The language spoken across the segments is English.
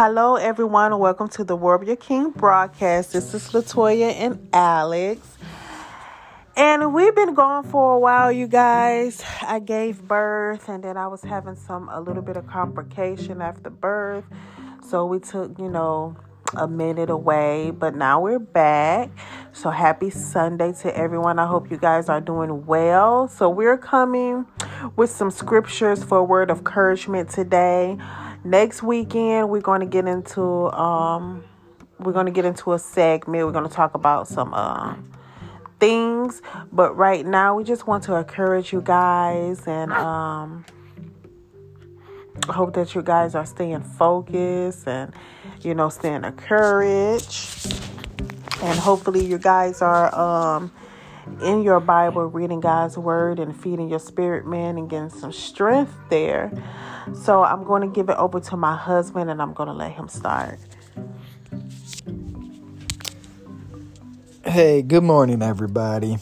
Hello, everyone. And welcome to the Warrior King broadcast. This is Latoya and Alex. And we've been gone for a while, you guys. I gave birth and then I was having some, a little bit of complication after birth. So we took, you know, a minute away, but now we're back. So happy Sunday to everyone. I hope you guys are doing well. So we're coming with some scriptures for a word of encouragement today. Next weekend we're going to get into um we're going to get into a segment. We're going to talk about some um things, but right now we just want to encourage you guys and um hope that you guys are staying focused and you know staying encouraged and hopefully you guys are um in your bible reading god's word and feeding your spirit man and getting some strength there so i'm going to give it over to my husband and i'm going to let him start Hey, good morning, everybody.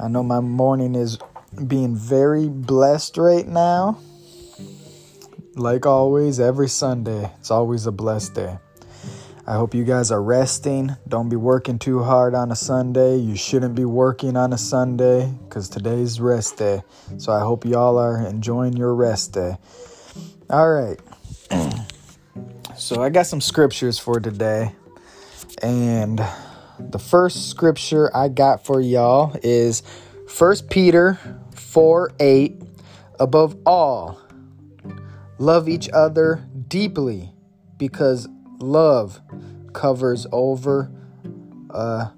I know my morning is being very blessed right now. Like always, every Sunday, it's always a blessed day. I hope you guys are resting. Don't be working too hard on a Sunday. You shouldn't be working on a Sunday because today's rest day. So I hope y'all are enjoying your rest day. All right. so I got some scriptures for today. And the first scripture I got for y'all is 1 Peter 4 8. Above all, love each other deeply because love covers over a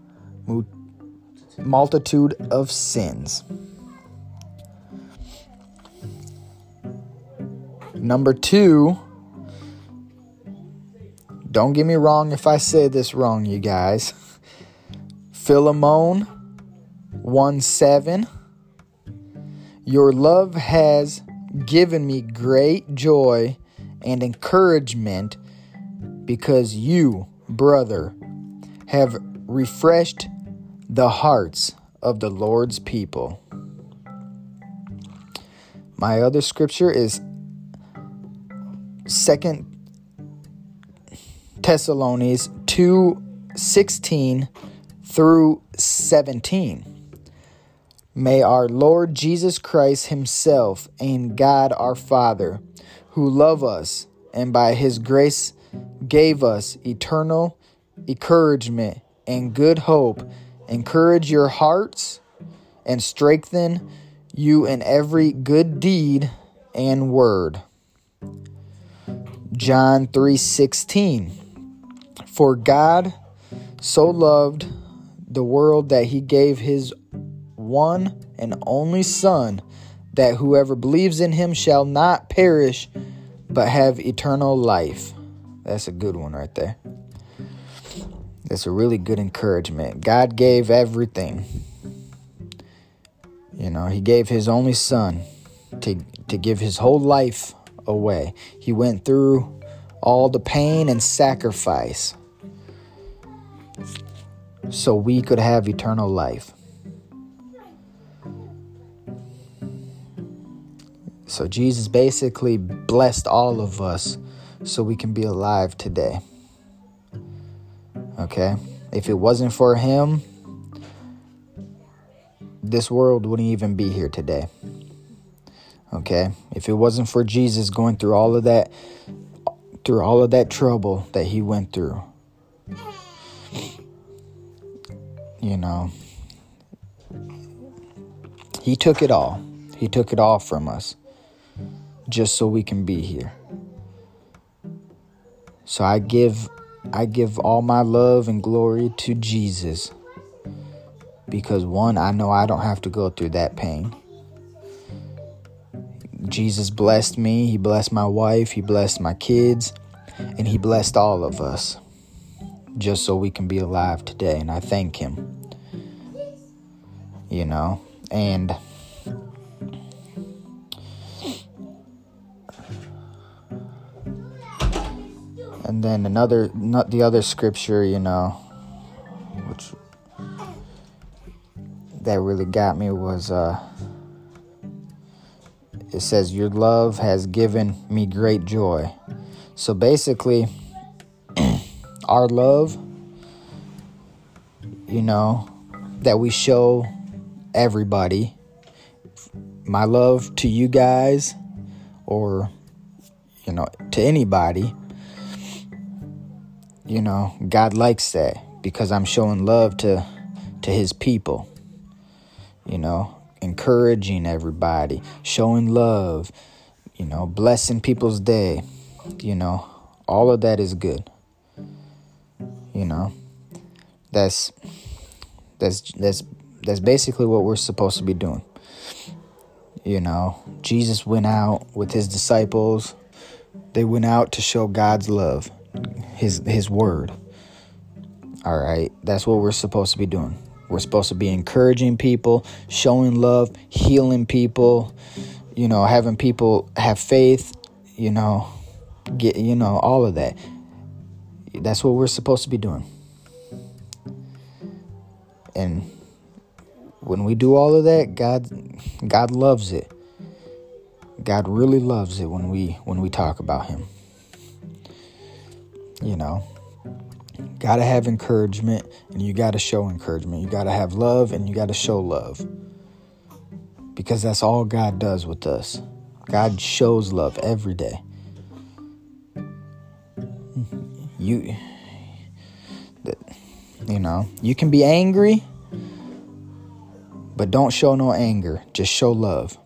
multitude of sins. Number two, don't get me wrong if I say this wrong, you guys. Philemon 1 7. Your love has given me great joy and encouragement because you, brother, have refreshed the hearts of the Lord's people. My other scripture is Second Thessalonians 2 16 through 17. May our Lord Jesus Christ Himself and God our Father, who love us and by His grace gave us eternal encouragement and good hope, encourage your hearts and strengthen you in every good deed and word. John 3:16 For God so loved the world that he gave his one and only Son, that whoever believes in him shall not perish, but have eternal life. That's a good one right there. That's a really good encouragement. God gave everything. You know, He gave His only Son to, to give His whole life away. He went through all the pain and sacrifice so we could have eternal life. So Jesus basically blessed all of us so we can be alive today. Okay? If it wasn't for him, this world wouldn't even be here today. Okay? If it wasn't for Jesus going through all of that through all of that trouble that he went through, you know, he took it all. He took it all from us just so we can be here. So I give I give all my love and glory to Jesus. Because one, I know I don't have to go through that pain. Jesus blessed me, he blessed my wife, he blessed my kids, and he blessed all of us just so we can be alive today and I thank him. You know, and and then another not the other scripture you know which that really got me was uh it says your love has given me great joy. So basically, our love, you know, that we show everybody, my love to you guys, or, you know, to anybody, you know, God likes that because I'm showing love to to his people. You know, encouraging everybody, showing love, you know, blessing people's day, you know, all of that is good. You know, that's that's that's that's basically what we're supposed to be doing. You know, Jesus went out with his disciples. They went out to show God's love, his his word. All right, that's what we're supposed to be doing. We're supposed to be encouraging people, showing love, healing people, you know, having people have faith, you know, get you know, all of that. That's what we're supposed to be doing. And when we do all of that, God God loves it. God really loves it when we when we talk about him. You know, got to have encouragement and you got to show encouragement. You got to have love and you got to show love. Because that's all God does with us. God shows love every day. You you know, you can be angry, but don't show no anger. Just show love.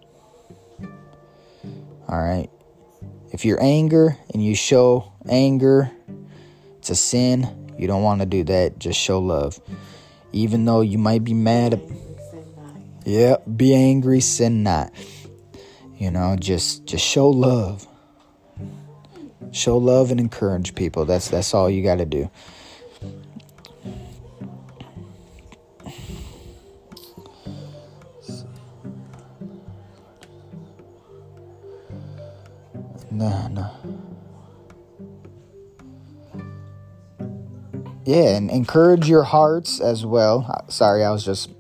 All right? If you're anger and you show anger, it's a sin you don't want to do that. Just show love. Even though you might be mad. Yeah, be angry, sin not. You know, just just show love. Show love and encourage people. That's that's all you got to do. No, no. Yeah, and encourage your hearts as well. Uh, sorry, I was just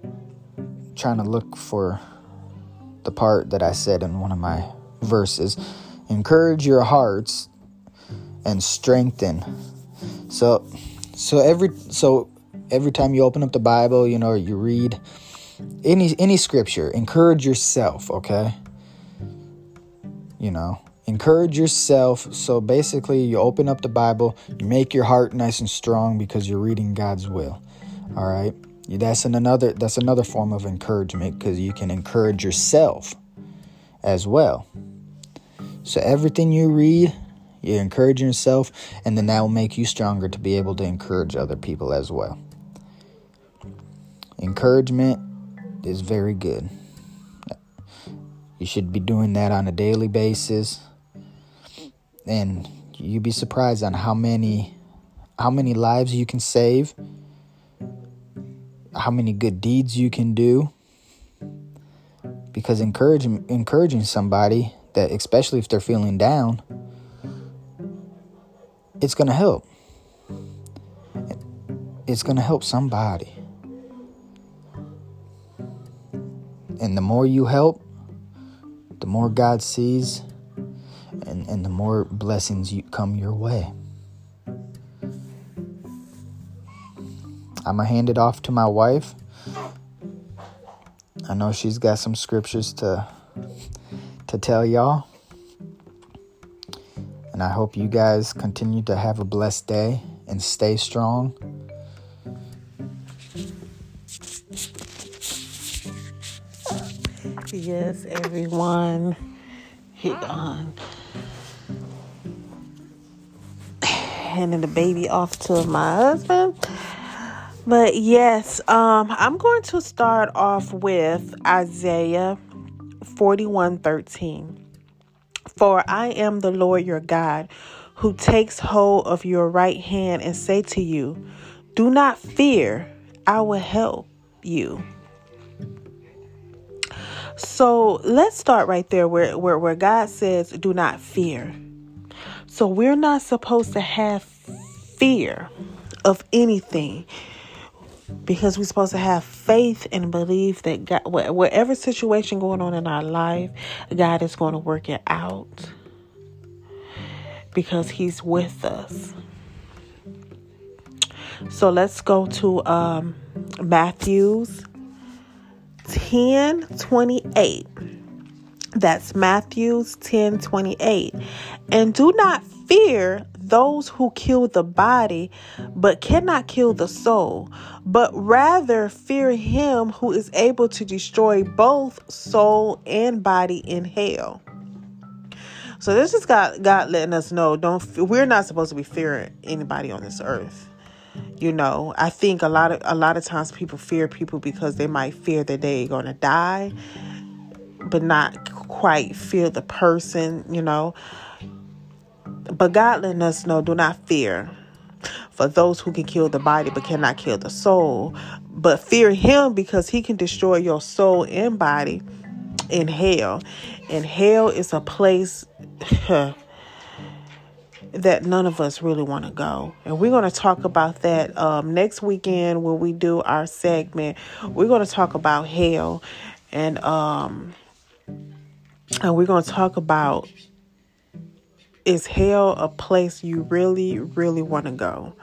trying to look for the part that I said in one of my verses. Encourage your hearts and strengthen. So so every so every time you open up the Bible, you know, you read any any scripture, encourage yourself, okay? You know, encourage yourself. So basically, you open up the Bible, you make your heart nice and strong because you're reading God's will. All right? That's an another that's another form of encouragement because you can encourage yourself as well. So everything you read, you're encouraging yourself, and then that will make you stronger to be able to encourage other people as well. Encouragement is very good. You should be doing that on a daily basis and you'd be surprised on how many how many lives you can save how many good deeds you can do. Because encouraging encouraging somebody that especially if they're feeling down it's going to help. It's going to help somebody. And the more you help the more God sees and, the more blessings you come your way. I'm gonna hand it off to my wife. I know she's got some scriptures to to tell y'all. And I hope you guys continue to have a blessed day and stay strong. Yes, everyone. He gone. Handing the baby off to my husband. But yes, um, I'm going to start off with Isaiah 41 13. For I am the Lord your God, who takes hold of your right hand and say to you, Do not fear, I will help you. So let's start right there where, where, where God says, Do not fear. So we're not supposed to have fear of anything because we're supposed to have faith and believe that God, whatever situation going on in our life, God is going to work it out. because He's with us. So let's go to um, Matthew's 10 28. That's Matthew's 10 28. And do not fear those who kill the body, but cannot kill the soul, but rather fear him who is able to destroy both soul and body in hell. So this is God, God letting us know don't we're not supposed to be fearing anybody on this earth. You know, I think a lot of a lot of times people fear people because they might fear that they're going to die, but not quite fear the person. You know, but God letting us know, do not fear. For those who can kill the body but cannot kill the soul, but fear Him because He can destroy your soul and body in hell. And hell is a place that none of us really want to go. And we're going to talk about that um, next weekend when we do our segment. We're going to talk about hell and um and we're going to talk about is hell a place you really really want to go?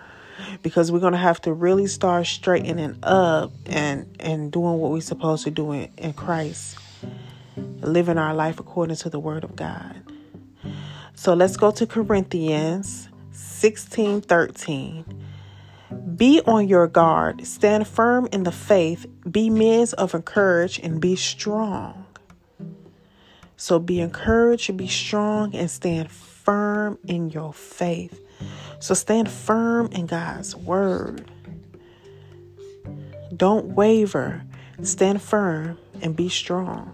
Because we're going to have to really start straightening up and and doing what we're supposed to do in, in Christ. Living our life according to the word of God. So let's go to Corinthians 16 13. Be on your guard, stand firm in the faith, be men of courage, and be strong. So be encouraged, be strong, and stand firm in your faith. So stand firm in God's word. Don't waver, stand firm, and be strong.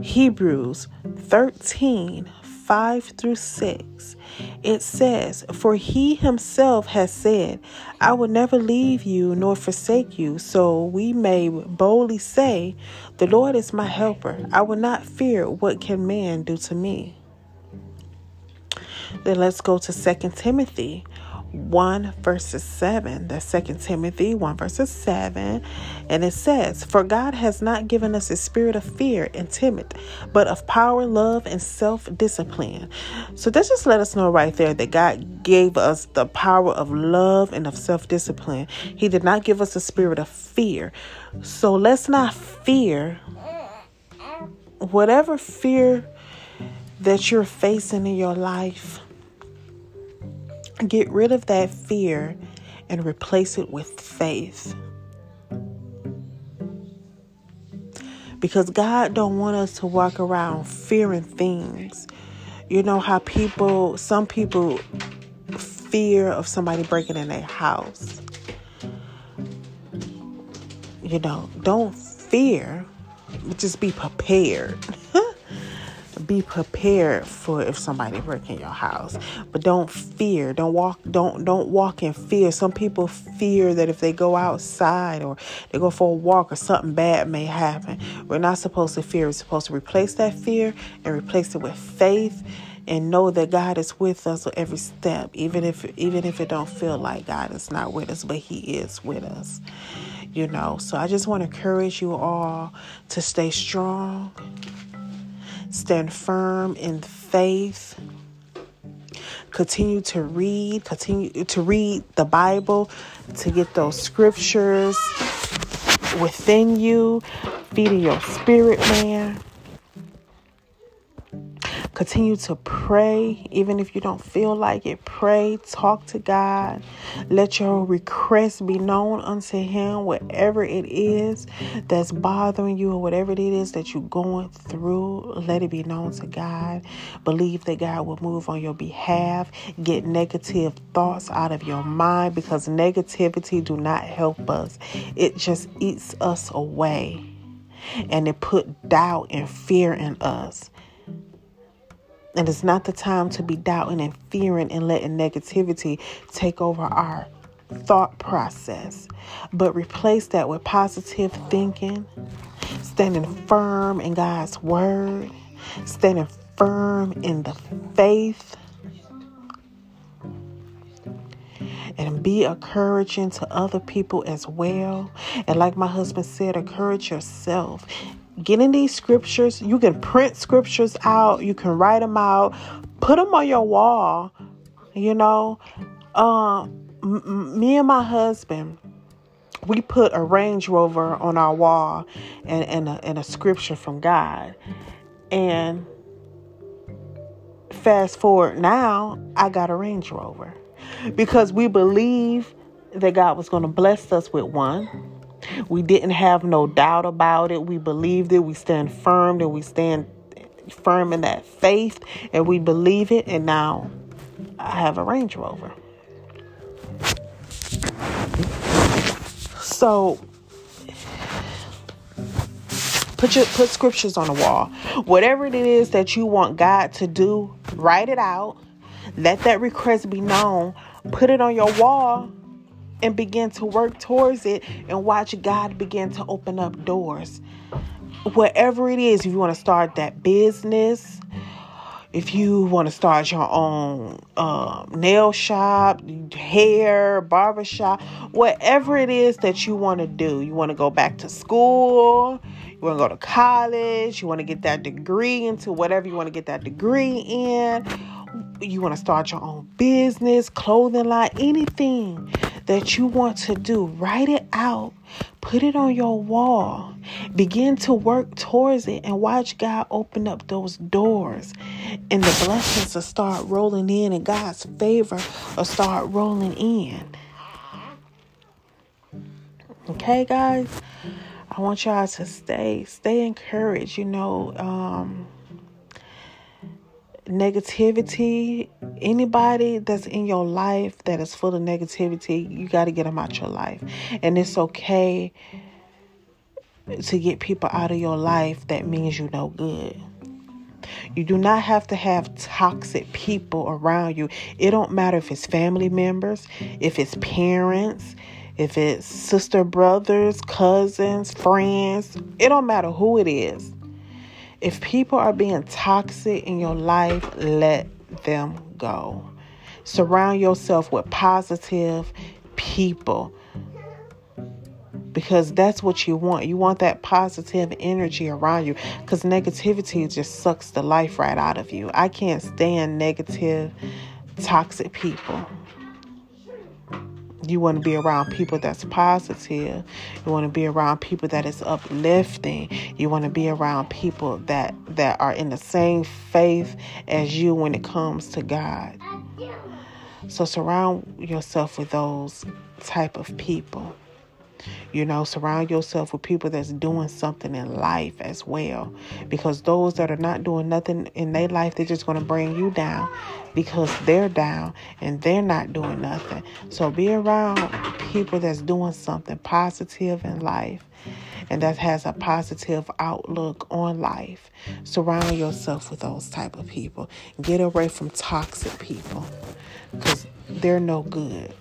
Hebrews 13 5 through 6, it says, For he himself has said, I will never leave you nor forsake you. So we may boldly say, The Lord is my helper. I will not fear what can man do to me. Then let's go to 2 Timothy 1 verses 7. That's 2 Timothy 1 verses 7. And it says, For God has not given us a spirit of fear and timid, but of power, love, and self discipline. So that just let us know right there that God gave us the power of love and of self discipline. He did not give us a spirit of fear. So let's not fear whatever fear that you're facing in your life Get rid of that fear and replace it with faith. Because God don't want us to walk around fearing things. You know how people some people fear of somebody breaking in their house. You know, don't fear, just be prepared. be prepared for if somebody break in your house. But don't fear. Don't walk don't don't walk in fear. Some people fear that if they go outside or they go for a walk or something bad may happen. We're not supposed to fear. We're supposed to replace that fear and replace it with faith and know that God is with us at every step even if even if it don't feel like God is not with us but he is with us you know. So I just want to encourage you all to stay strong Stand firm in faith. Continue to read, continue to read the Bible to get those scriptures within you, feeding your spirit man. Continue to pray, even if you don't feel like it. Pray, talk to God. Let your request be known unto Him, whatever it is that's bothering you, or whatever it is that you're going through. Let it be known to God. Believe that God will move on your behalf. Get negative thoughts out of your mind because negativity do not help us. It just eats us away and it put doubt and fear in us. And it's not the time to be doubting and fearing and letting negativity take over our thought process, but replace that with positive thinking, standing firm in God's word, standing firm in the faith, and be encouraging to other people as well. And like my husband said, encourage yourself getting these scriptures. You can print scriptures out, you can write them out, put them on your wall. You know, uh, m- me and my husband, we put a Range Rover on our wall and, and, a, and a scripture from God. And fast forward now, I got a Range Rover because we believe that God was going to bless us with one. We didn't have no doubt about it. We believed it. We stand firm and we stand firm in that faith and we believe it. And now I have a Range Rover. So put your put scriptures on the wall. Whatever it is that you want God to do, write it out. Let that request be known. Put it on your wall and begin to work towards it and watch God begin to open up doors. Whatever it is, if you want to start that business, if you want to start your own uh, nail shop, hair, barber shop, whatever it is that you want to do, you want to go back to school, you want to go to college, you want to get that degree into whatever you want to get that degree in, you want to start your own business, clothing line, anything that you want to do, write it out, put it on your wall, begin to work towards it, and watch God open up those doors. And the blessings will start rolling in, and God's favor will start rolling in. Okay, guys, I want y'all to stay, stay encouraged. You know, um, negativity, anybody that's in your life that is full of negativity, you got to get them out of your life. And it's okay to get people out of your life that means you no good. You do not have to have toxic people around you. It don't matter if it's family members, if it's parents, if it's sister brothers, cousins, friends. It don't matter who it is. If people are being toxic in your life, let them go. Surround yourself with positive people because that's what you want. You want that positive energy around you because negativity just sucks the life right out of you. I can't stand negative, toxic people. You want to be around people that's positive. You want to be around people that is uplifting. You want to be around people that that are in the same faith as you when it comes to God. So surround yourself with those type of people. You know, surround yourself with people that's doing something in life as well. Because those that are not doing nothing in their life, they're just going to bring you down because they're down and they're not doing nothing. So be around people that's doing something positive in life and that has a positive outlook on life. Surround yourself with those type of people. Get away from toxic people because they're no good.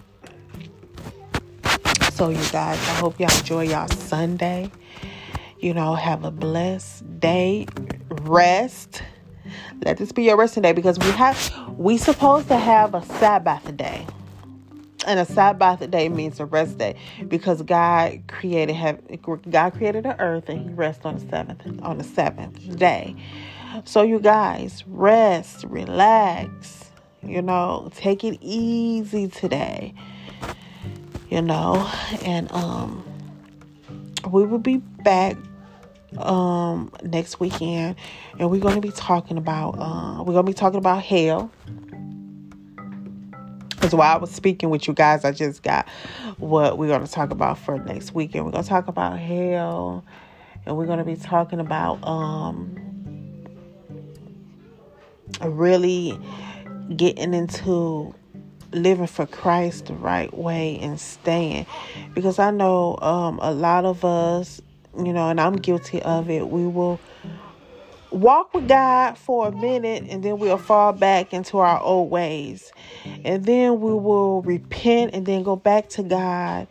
So, you guys, I hope y'all enjoy y'all Sunday. You know, have a blessed day. Rest. Let this be your resting day because we have we supposed to have a Sabbath day. And a Sabbath day means a rest day because God created have God created the earth and He rests on the seventh on the seventh day. So you guys rest, relax, you know, take it easy today you know, and um, we will be back um next weekend, and we're going to be talking about uh, we're going to be talking about hell. Because while I was speaking with you guys, I just got what we're going to talk about for next weekend. We're going to talk about hell, and we're going to be talking about um really getting into living for Christ the right way and staying. Because I know um, a lot of us, you know, and I'm guilty of it, we will walk with God for a minute and then we'll fall back into our old ways. And then we will repent and then go back to God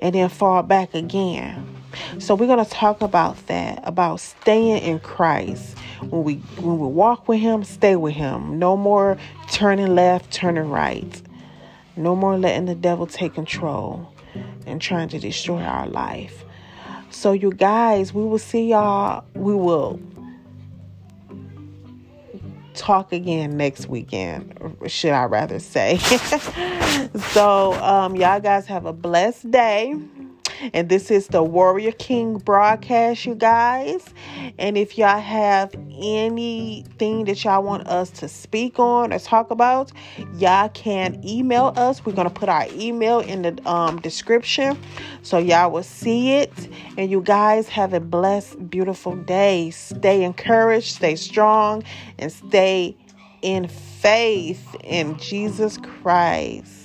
and then fall back again. So we're going to talk about that, about staying in Christ. When we when we walk with him, stay with him. No more turning left, turning right. No more letting the devil take control and trying to destroy our life. So, you guys, we will see y'all. We will talk again next weekend, should I rather say. so, um, y'all guys have a blessed day. And this is the Warrior King broadcast, you guys. And if y'all have anything that y'all want us to speak on or talk about, y'all can email us. We're going to put our email in the um, description so y'all will see it. And you guys have a blessed, beautiful day. Stay encouraged, stay strong, and stay in faith in Jesus Christ.